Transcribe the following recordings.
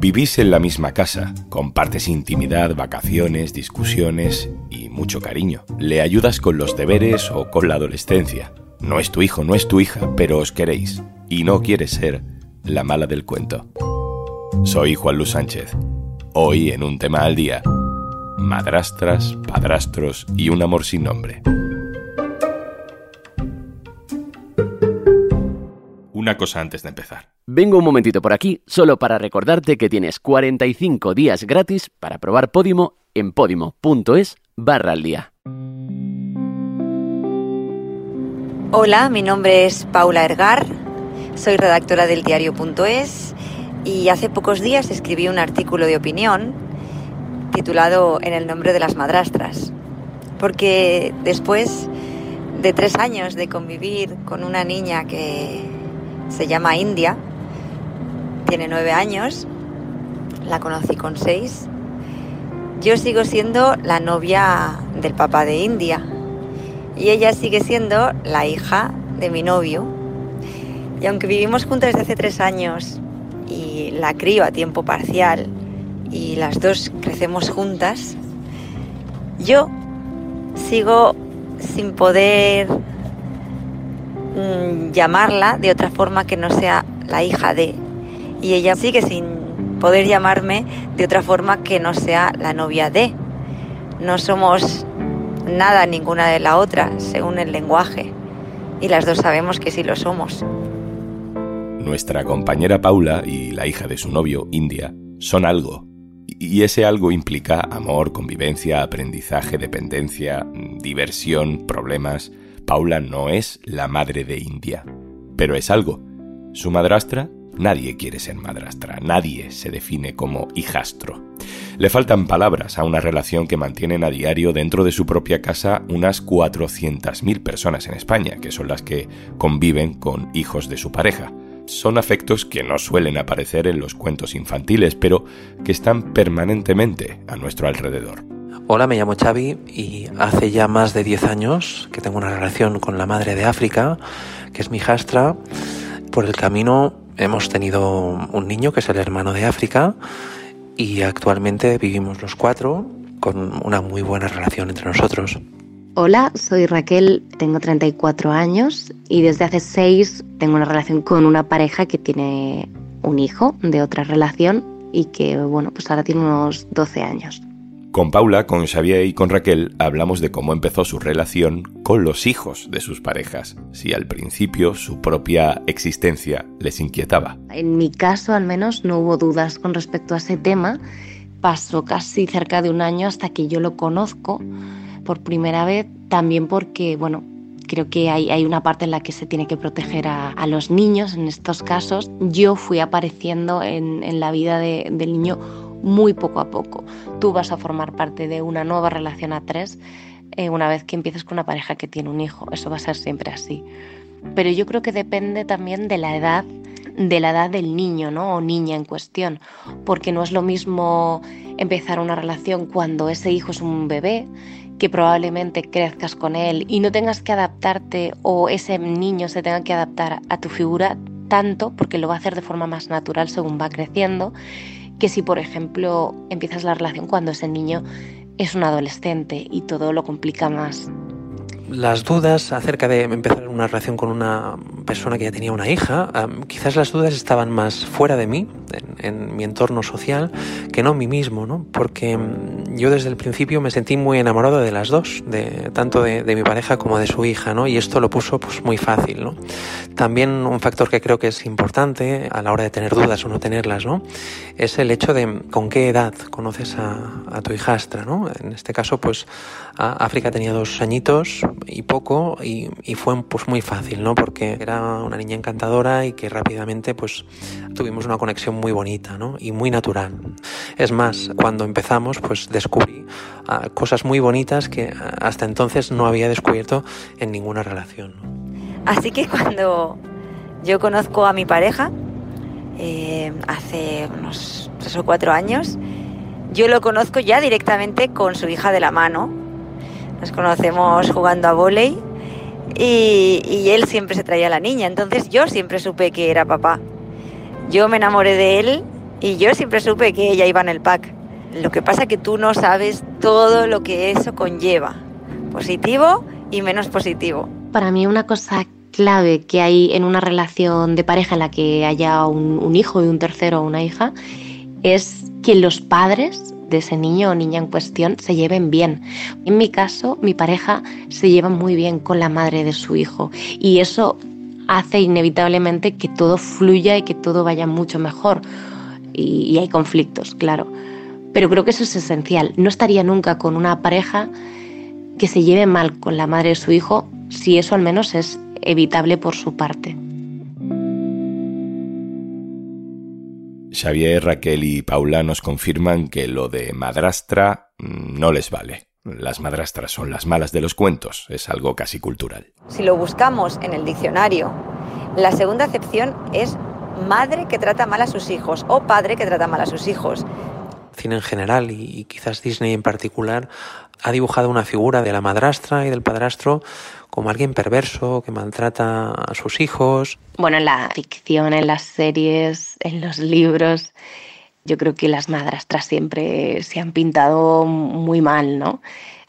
Vivís en la misma casa, compartes intimidad, vacaciones, discusiones y mucho cariño. Le ayudas con los deberes o con la adolescencia. No es tu hijo, no es tu hija, pero os queréis y no quieres ser la mala del cuento. Soy Juan Luis Sánchez. Hoy en un tema al día, madrastras, padrastros y un amor sin nombre. Una cosa antes de empezar. Vengo un momentito por aquí solo para recordarte que tienes 45 días gratis para probar Podimo en podimo.es barra al día. Hola, mi nombre es Paula Ergar, soy redactora del diario.es y hace pocos días escribí un artículo de opinión titulado En el nombre de las madrastras, porque después de tres años de convivir con una niña que se llama India, tiene nueve años, la conocí con seis, yo sigo siendo la novia del papá de India y ella sigue siendo la hija de mi novio. Y aunque vivimos juntas desde hace tres años y la crío a tiempo parcial y las dos crecemos juntas, yo sigo sin poder mm, llamarla de otra forma que no sea la hija de. Y ella sigue sin poder llamarme de otra forma que no sea la novia de. No somos nada ninguna de la otra, según el lenguaje. Y las dos sabemos que sí lo somos. Nuestra compañera Paula y la hija de su novio, India, son algo. Y ese algo implica amor, convivencia, aprendizaje, dependencia, diversión, problemas. Paula no es la madre de India, pero es algo. Su madrastra Nadie quiere ser madrastra, nadie se define como hijastro. Le faltan palabras a una relación que mantienen a diario dentro de su propia casa unas 400.000 personas en España, que son las que conviven con hijos de su pareja. Son afectos que no suelen aparecer en los cuentos infantiles, pero que están permanentemente a nuestro alrededor. Hola, me llamo Xavi y hace ya más de 10 años que tengo una relación con la madre de África, que es mi hijastra. Por el camino hemos tenido un niño que es el hermano de África y actualmente vivimos los cuatro con una muy buena relación entre nosotros. Hola, soy Raquel, tengo 34 años y desde hace 6 tengo una relación con una pareja que tiene un hijo de otra relación y que, bueno, pues ahora tiene unos 12 años. Con Paula, con Xavier y con Raquel hablamos de cómo empezó su relación con los hijos de sus parejas, si al principio su propia existencia les inquietaba. En mi caso, al menos, no hubo dudas con respecto a ese tema. Pasó casi cerca de un año hasta que yo lo conozco por primera vez, también porque, bueno, creo que hay, una parte en la que se tiene que proteger a, los niños en estos casos. Yo fui apareciendo en, la vida de, del niño muy poco a poco. Tú vas a formar parte de una nueva relación a tres eh, una vez que empieces con una pareja que tiene un hijo. Eso va a ser siempre así. Pero yo creo que depende también de la edad de la edad del niño ¿no? o niña en cuestión, porque no es lo mismo empezar una relación cuando ese hijo es un bebé, que probablemente crezcas con él y no tengas que adaptarte o ese niño se tenga que adaptar a tu figura tanto, porque lo va a hacer de forma más natural según va creciendo, que si, por ejemplo, empiezas la relación cuando ese niño es un adolescente y todo lo complica más. Las dudas acerca de empezar una relación con una persona que ya tenía una hija, quizás las dudas estaban más fuera de mí, en, mi entorno social, que no en mí mismo, ¿no? Porque mm, yo desde el principio me sentí muy enamorado de las dos, de, tanto de, mi pareja como de su hija, ¿no? Y esto lo puso pues muy fácil, ¿no? También un factor que creo que es importante a la hora de tener dudas o no tenerlas, ¿no? Es el hecho de con qué edad conoces a, tu hijastra, ¿no? En este caso, pues África tenía dos añitos y poco y, y fue pues muy fácil, ¿no? Porque era una niña encantadora y que rápidamente pues tuvimos una conexión muy bonita ¿no? y muy natural. Es más, cuando empezamos pues descubrí ah, cosas muy bonitas que hasta entonces no había descubierto en ninguna relación. Así que cuando yo conozco a mi pareja, eh, hace unos tres o cuatro años, yo lo conozco ya directamente con su hija de la mano. Nos conocemos jugando a volei y, él siempre se traía a la niña, entonces yo siempre supe que era papá. Yo me enamoré de él Y yo siempre supe que ella iba en el pack. Lo que pasa que tú no sabes todo lo que eso conlleva, positivo y menos positivo. Para mí una cosa clave que hay en una relación de pareja en la que haya un, hijo y un tercero o una hija es que los padres de ese niño o niña en cuestión se lleven bien. En mi caso, mi pareja se lleva muy bien con la madre de su hijo y eso hace inevitablemente que todo fluya y que todo vaya mucho mejor. Y, y hay conflictos, claro. Pero creo que eso es esencial. No estaría nunca con una pareja que se lleve mal con la madre de su hijo si eso al menos es evitable por su parte. Xavier, Raquel y Paula nos confirman que lo de madrastra mm, no les vale. Las madrastras son las malas de los cuentos, es algo casi cultural. Si lo buscamos en el diccionario, la segunda acepción es madre que trata mal a sus hijos o padre que trata mal a sus hijos. Cine en general y quizás Disney en particular ha dibujado una figura de la madrastra y del padrastro como alguien perverso que maltrata a sus hijos. Bueno, en la ficción, en las series, en los libros, yo creo que las madrastras siempre se han pintado muy mal, ¿no?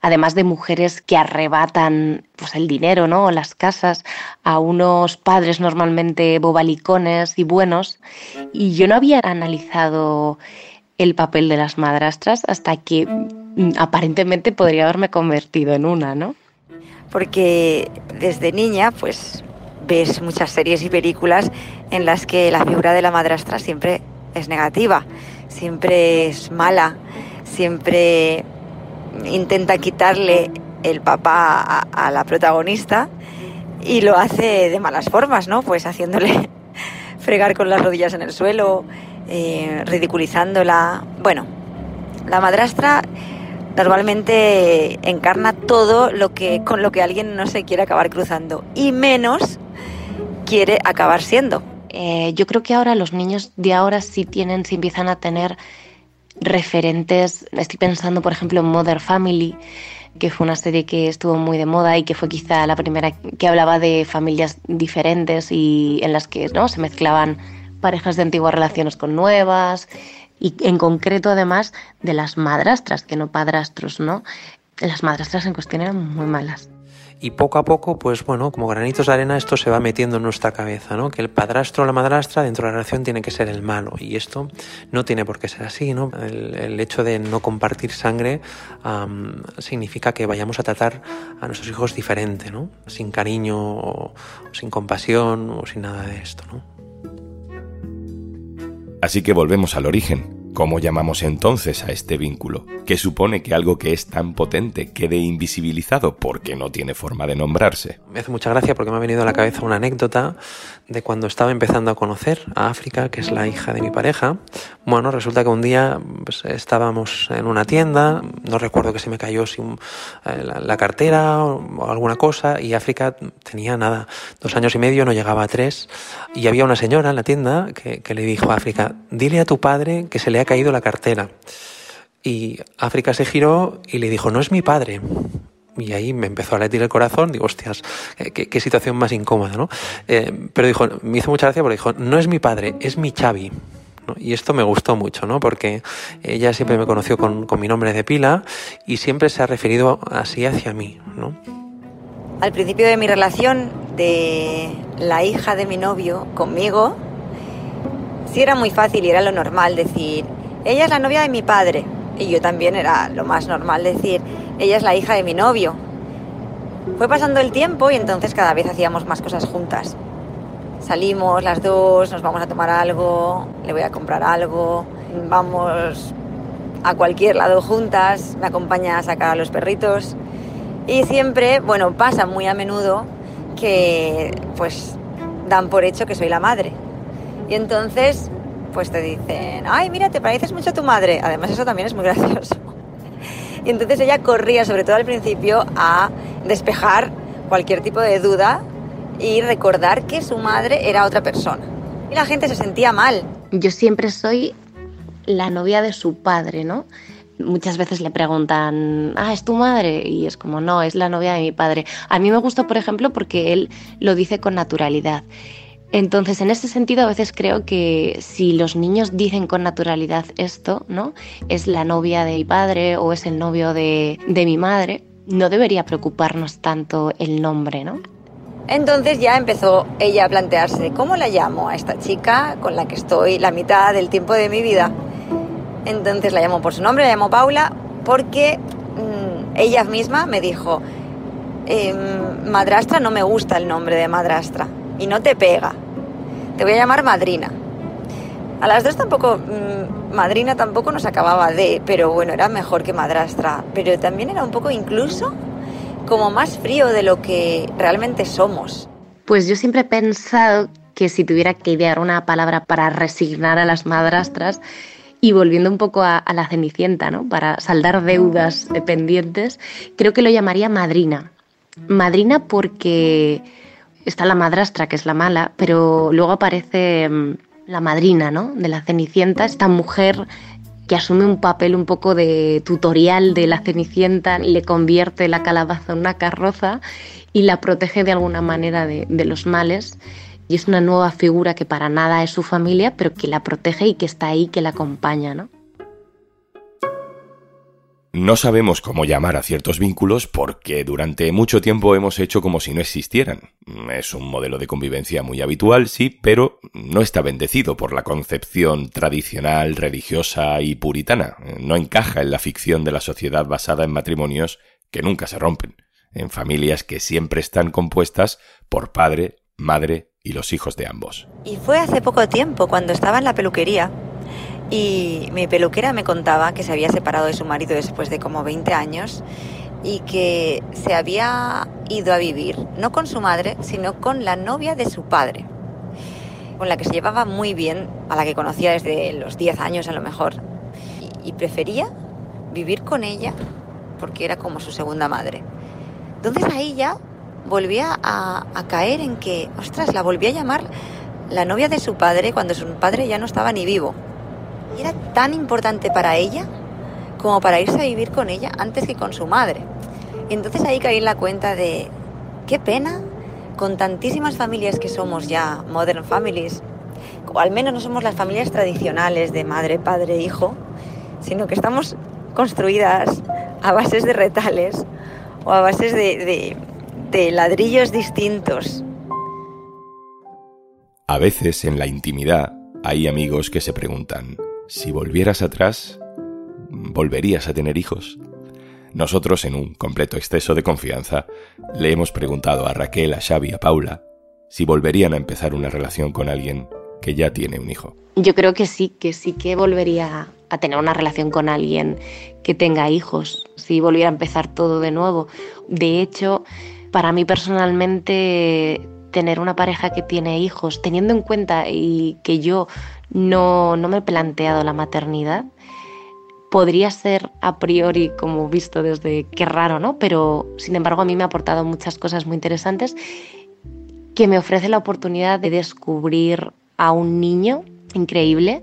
Además de mujeres que arrebatan pues, el dinero, ¿no? O las casas a unos padres normalmente bobalicones y buenos. Y yo no había analizado el papel de las madrastras hasta que mm, aparentemente podría haberme convertido en una, ¿no? porque desde niña pues ves muchas series y películas en las que la figura de la madrastra siempre es negativa, siempre es mala, siempre intenta quitarle el papá a, la protagonista y lo hace de malas formas, ¿no? Pues haciéndole fregar con las rodillas en el suelo, eh, ridiculizándola. Bueno, la madrastra normalmente encarna todo lo que con lo que alguien no se quiere acabar cruzando y menos quiere acabar siendo. Eh, yo creo que ahora los niños de ahora sí tienen, sí empiezan a tener referentes. Estoy pensando, por ejemplo, en Mother Family, que fue una serie que estuvo muy de moda y que fue quizá la primera que hablaba de familias diferentes y en las que ¿no? se mezclaban parejas de antiguas relaciones con nuevas y en concreto además de las madrastras, que no padrastros, ¿no? Las madrastras en cuestión eran muy malas. Y poco a poco, pues bueno, como granitos de arena, esto se va metiendo en nuestra cabeza, ¿no? Que el padrastro o la madrastra dentro de la relación tiene que ser el malo. Y esto no tiene por qué ser así, ¿no? El, hecho de no compartir sangre significa que vayamos a tratar a nuestros hijos diferente, ¿no? Sin cariño, o sin compasión, o sin nada de esto, ¿no? Así que volvemos al origen. ¿Cómo llamamos entonces a este vínculo? que supone que algo que es tan potente quede invisibilizado porque no tiene forma de nombrarse? Me hace mucha gracia porque me ha venido a la cabeza una anécdota de cuando estaba empezando a conocer a África, que es la hija de mi pareja. Bueno, resulta que un día pues, estábamos en una tienda, no recuerdo que se me cayó sin, eh, la, cartera o, alguna cosa, y África tenía nada, dos años y medio, no llegaba a tres, y había una señora en la tienda que, que le dijo a África, dile a tu padre que se le ha caído la cartera. Y África se giró y le dijo, no es mi padre. Y ahí me empezó a latir el corazón, digo, hostias, qué, situación más incómoda, ¿no? Eh, pero dijo, me hizo mucha gracia porque dijo, no es mi padre, es mi Xavi. Y esto me gustó mucho, ¿no? Porque ella siempre me conoció con, con mi nombre de pila y siempre se ha referido así hacia mí, ¿no? Al principio de mi relación de la hija de mi novio conmigo, sí era muy fácil y era lo normal decir, ella es la novia de mi padre. Y yo también era lo más normal decir, ella es la hija de mi novio. Fue pasando el tiempo y entonces cada vez hacíamos más cosas juntas. Salimos las dos, nos vamos a tomar algo, le voy a comprar algo, vamos a cualquier lado juntas, me acompaña a sacar a los perritos. Y siempre, bueno, pasa muy a menudo que pues dan por hecho que soy la madre. Y entonces pues te dicen, ay, mira, te pareces mucho a tu madre. Además, eso también es muy gracioso. Y entonces ella corría, sobre todo al principio, a despejar cualquier tipo de duda y recordar que su madre era otra persona. Y la gente se sentía mal. Yo siempre soy la novia de su padre, ¿no? Muchas veces le preguntan, ah, ¿es tu madre? Y es como, no, es la novia de mi padre. A mí me gusta, por ejemplo, porque él lo dice con naturalidad Entonces, en ese sentido, a veces creo que si los niños dicen con naturalidad esto, ¿no? Es la novia de mi padre o es el novio de, de mi madre, no debería preocuparnos tanto el nombre, ¿no? Entonces ya empezó ella a plantearse, ¿cómo la llamo a esta chica con la que estoy la mitad del tiempo de mi vida? Entonces la llamo por su nombre, la llamo Paula, porque mmm, ella misma me dijo, eh, madrastra no me gusta el nombre de madrastra y no te pega, te voy a llamar madrina. A las dos tampoco, mmm, madrina tampoco nos acababa de, pero bueno, era mejor que madrastra, pero también era un poco incluso como más frío de lo que realmente somos. Pues yo siempre he pensado que si tuviera que idear una palabra para resignar a las madrastras, y volviendo un poco a, a, la Cenicienta, ¿no? Para saldar deudas pendientes, creo que lo llamaría madrina. Madrina porque está la madrastra, que es la mala, pero luego aparece la madrina, ¿no? De la Cenicienta, esta mujer que asume un papel un poco de tutorial de la Cenicienta, le convierte la calabaza en una carroza y la protege de alguna manera de, de los males. Y es una nueva figura que para nada es su familia, pero que la protege y que está ahí, que la acompaña, ¿no? No sabemos cómo llamar a ciertos vínculos porque durante mucho tiempo hemos hecho como si no existieran. Es un modelo de convivencia muy habitual, sí, pero no está bendecido por la concepción tradicional, religiosa y puritana. No encaja en la ficción de la sociedad basada en matrimonios que nunca se rompen, en familias que siempre están compuestas por padre, madre y los hijos de ambos. Y fue hace poco tiempo, cuando estaba en la peluquería, y mi peluquera me contaba que se había separado de su marido después de como 20 años y que se había ido a vivir, no con su madre, sino con la novia de su padre, con la que se llevaba muy bien, a la que conocía desde los 10 años a lo mejor, y, prefería vivir con ella porque era como su segunda madre. Entonces ahí ya volvía a, caer en que, ostras, la volvía a llamar la novia de su padre cuando su padre ya no estaba ni vivo. Era tan importante para ella como para irse a vivir con ella antes que con su madre. Y entonces ahí caí en la cuenta de, qué pena, con tantísimas familias que somos ya, modern families, o al menos no somos las familias tradicionales de madre, padre, hijo, sino que estamos construidas a bases de retales o a bases de ladrillos distintos. A veces en la intimidad hay amigos que se preguntan, si volvieras atrás, ¿volverías a tener hijos? Nosotros, en un completo exceso de confianza, le hemos preguntado a Raquel, a Xavi, a Paula, si volverían a empezar una relación con alguien que ya tiene un hijo. Yo creo que sí, que sí que volvería a tener una relación con alguien que tenga hijos, si volviera a empezar todo de nuevo. De hecho, para mí personalmente tener una pareja que tiene hijos, teniendo en cuenta y que yo no, no me he planteado la maternidad, podría ser a priori como visto desde qué raro, ¿no? Pero sin embargo a mí me ha aportado muchas cosas muy interesantes que me ofrece la oportunidad de descubrir a un niño increíble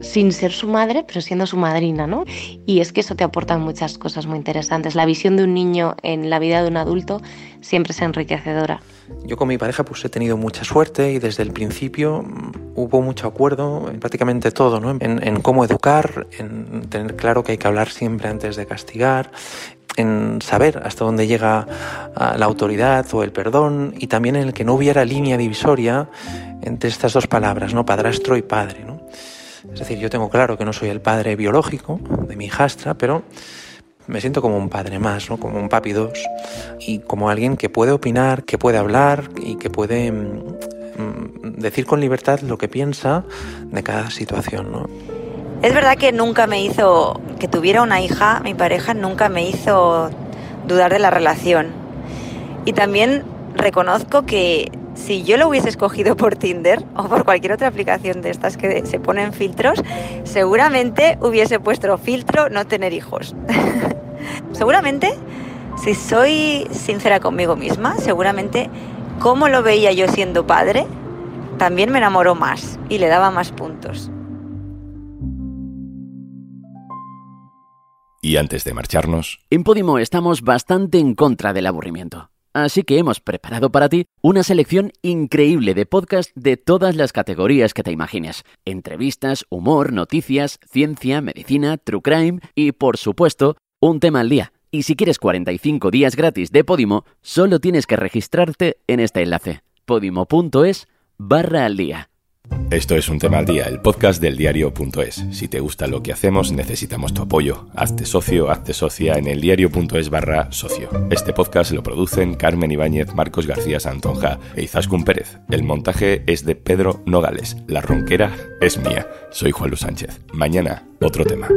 sin ser su madre, pero siendo su madrina, ¿no? Y es que eso te aporta muchas cosas muy interesantes. La visión de un niño en la vida de un adulto siempre es enriquecedora. Yo con mi pareja pues he tenido mucha suerte y desde el principio hubo mucho acuerdo en prácticamente todo, ¿no? En, cómo educar, en tener claro que hay que hablar siempre antes de castigar, en saber hasta dónde llega la autoridad o el perdón y también en el que no hubiera línea divisoria entre estas dos palabras, ¿no? Padrastro y padre, ¿no? Es decir, yo tengo claro que no soy el padre biológico de mi hijastra, pero me siento como un padre más, ¿no? como un papi dos, y como alguien que puede opinar, que puede hablar y que puede mm, decir con libertad lo que piensa de cada situación. ¿no? Es verdad que nunca me hizo, que tuviera una hija, mi pareja nunca me hizo dudar de la relación. Y también reconozco que si yo lo hubiese escogido por Tinder o por cualquier otra aplicación de estas que se ponen filtros, seguramente hubiese puesto filtro no tener hijos. seguramente, si soy sincera conmigo misma, seguramente como lo veía yo siendo padre, también me enamoró más y le daba más puntos. Y antes de marcharnos... En Podimo estamos bastante en contra del aburrimiento. Así que hemos preparado para ti una selección increíble de podcasts de todas las categorías que te imagines. Entrevistas, humor, noticias, ciencia, medicina, true crime y, por supuesto, un tema al día. Y si quieres 45 días gratis de Podimo, solo tienes que registrarte en este enlace, podimo.es barra al día. Esto es un tema al día, el podcast del diario.es. Si te gusta lo que hacemos, necesitamos tu apoyo. Hazte socio, hazte socia en el diario.es barra socio. Este podcast lo producen Carmen Ibáñez, Marcos García Santonja e Izaskun Pérez. El montaje es de Pedro Nogales. La ronquera es mía. Soy Juan Luis Sánchez. Mañana, otro tema.